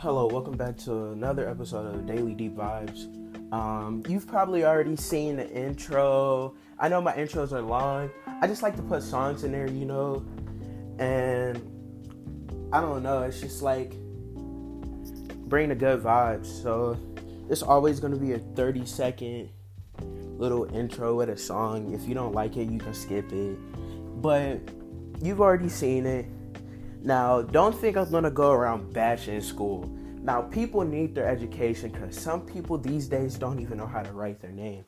Hello, welcome back to another episode of Daily Deep Vibes. Um, you've probably already seen the intro. I know my intros are long. I just like to put songs in there, you know, and I don't know. It's just like bring the good vibes. So it's always gonna be a 30 second little intro with a song. If you don't like it, you can skip it. But you've already seen it. Now, don't think I'm gonna go around bashing school. Now, people need their education because some people these days don't even know how to write their name.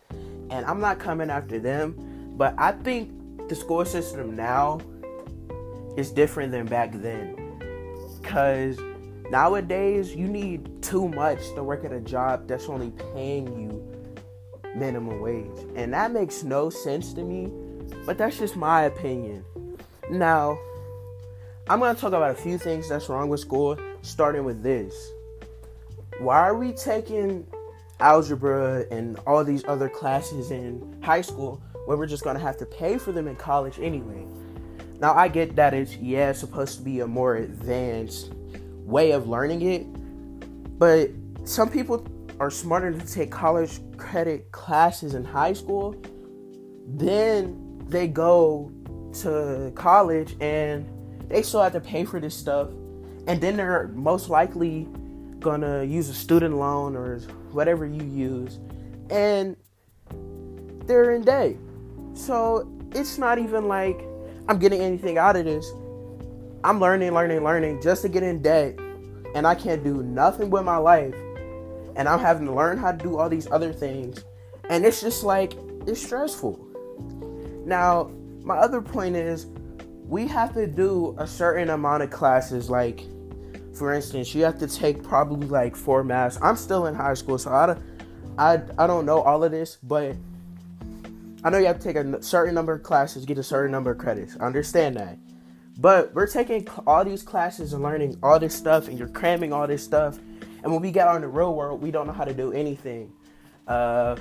And I'm not coming after them, but I think the school system now is different than back then. Because nowadays, you need too much to work at a job that's only paying you minimum wage. And that makes no sense to me, but that's just my opinion. Now, I'm going to talk about a few things that's wrong with school, starting with this. Why are we taking algebra and all these other classes in high school when we're just going to have to pay for them in college anyway? Now, I get that it's, yeah, supposed to be a more advanced way of learning it, but some people are smarter to take college credit classes in high school, then they go to college and they still have to pay for this stuff. And then they're most likely gonna use a student loan or whatever you use, and they're in debt. So it's not even like I'm getting anything out of this. I'm learning, learning, learning just to get in debt, and I can't do nothing with my life. And I'm having to learn how to do all these other things. And it's just like, it's stressful. Now, my other point is we have to do a certain amount of classes like for instance you have to take probably like four maths. I'm still in high school so i don't i, I don't know all of this but i know you have to take a certain number of classes get a certain number of credits. I understand that. But we're taking all these classes and learning all this stuff and you're cramming all this stuff. And when we get out in the real world we don't know how to do anything. Uh,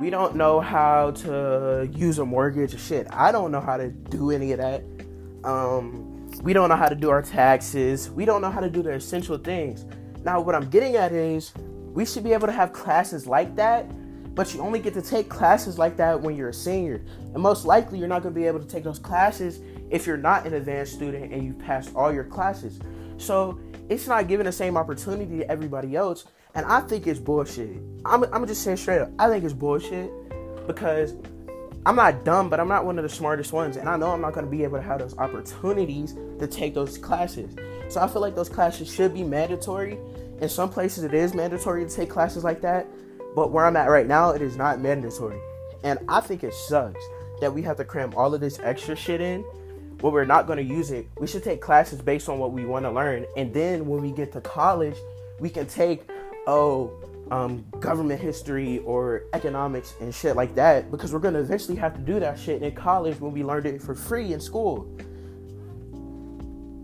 we don't know how to use a mortgage or shit. I don't know how to do any of that. Um, we don't know how to do our taxes. We don't know how to do the essential things. Now, what I'm getting at is we should be able to have classes like that, but you only get to take classes like that when you're a senior. And most likely, you're not going to be able to take those classes if you're not an advanced student and you've passed all your classes. So it's not giving the same opportunity to everybody else. And I think it's bullshit. I'm, I'm just saying straight up, I think it's bullshit because I'm not dumb, but I'm not one of the smartest ones, and I know I'm not going to be able to have those opportunities to take those classes. So I feel like those classes should be mandatory. In some places, it is mandatory to take classes like that, but where I'm at right now, it is not mandatory. And I think it sucks that we have to cram all of this extra shit in when we're not going to use it. We should take classes based on what we want to learn, and then when we get to college, we can take, oh, um, government history or economics and shit like that because we're gonna eventually have to do that shit in college when we learned it for free in school.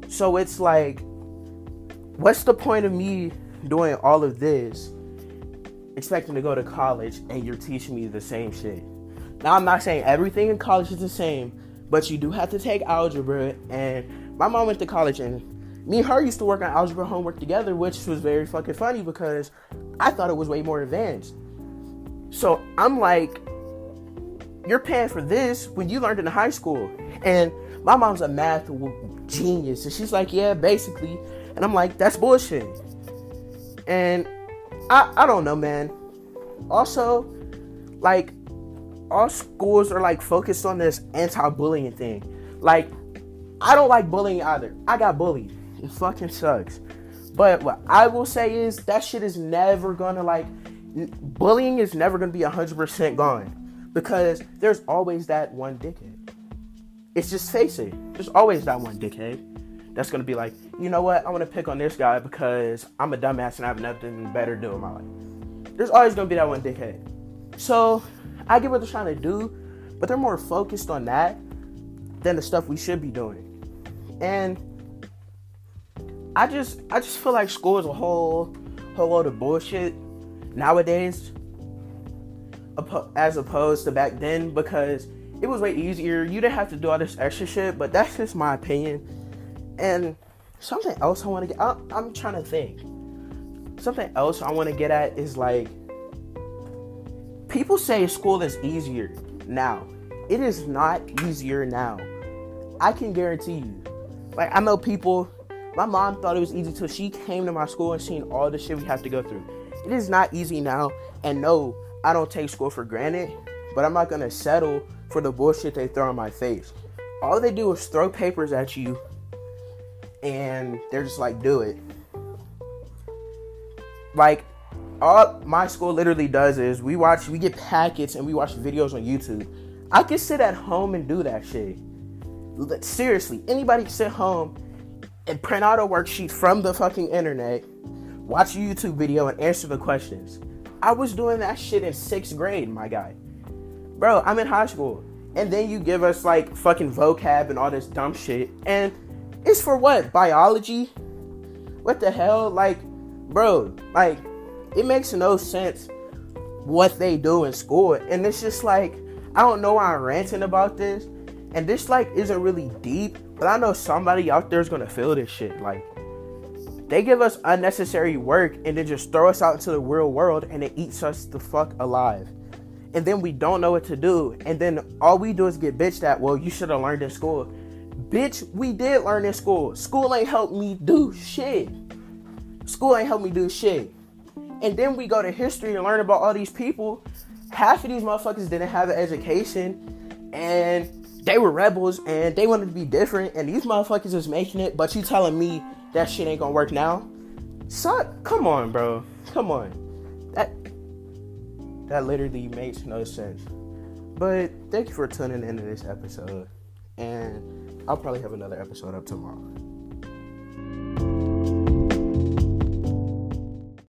So it's like, what's the point of me doing all of this, expecting to go to college and you're teaching me the same shit? Now, I'm not saying everything in college is the same, but you do have to take algebra. And my mom went to college and me and her used to work on algebra homework together, which was very fucking funny because I thought it was way more advanced. So I'm like, you're paying for this when you learned in high school. And my mom's a math genius. And she's like, yeah, basically. And I'm like, that's bullshit. And I, I don't know, man. Also, like, all schools are like focused on this anti bullying thing. Like, I don't like bullying either. I got bullied. It fucking sucks. But what I will say is that shit is never gonna like bullying is never gonna be hundred percent gone because there's always that one dickhead. It's just face it. There's always that one dickhead that's gonna be like, you know what? I want to pick on this guy because I'm a dumbass and I have nothing better to do in my life. There's always gonna be that one dickhead. So I get what they're trying to do, but they're more focused on that than the stuff we should be doing. And I just I just feel like school is a whole whole load of bullshit nowadays as opposed to back then because it was way easier. You didn't have to do all this extra shit, but that's just my opinion. And something else I want to get, I, I'm trying to think. something else I want to get at is like people say school is easier now. It is not easier now. I can guarantee you. Like I know people my mom thought it was easy till she came to my school and seen all the shit we have to go through. It is not easy now. And no, I don't take school for granted, but I'm not gonna settle for the bullshit they throw in my face. All they do is throw papers at you and they're just like, do it. Like, all my school literally does is we watch, we get packets and we watch videos on YouTube. I can sit at home and do that shit. Seriously, anybody sit home and print out a worksheet from the fucking internet, watch a YouTube video, and answer the questions. I was doing that shit in sixth grade, my guy. Bro, I'm in high school. And then you give us like fucking vocab and all this dumb shit. And it's for what? Biology? What the hell? Like, bro, like, it makes no sense what they do in school. And it's just like, I don't know why I'm ranting about this. And this like isn't really deep, but I know somebody out there is gonna feel this shit. Like they give us unnecessary work and then just throw us out into the real world and it eats us the fuck alive. And then we don't know what to do. And then all we do is get bitched at, well, you should have learned in school. Bitch, we did learn in school. School ain't helped me do shit. School ain't helped me do shit. And then we go to history and learn about all these people. Half of these motherfuckers didn't have an education and they were rebels and they wanted to be different. And these motherfuckers is making it, but you telling me that shit ain't gonna work now? Suck, come on, bro. Come on. That that literally makes no sense. But thank you for tuning into this episode. And I'll probably have another episode up tomorrow.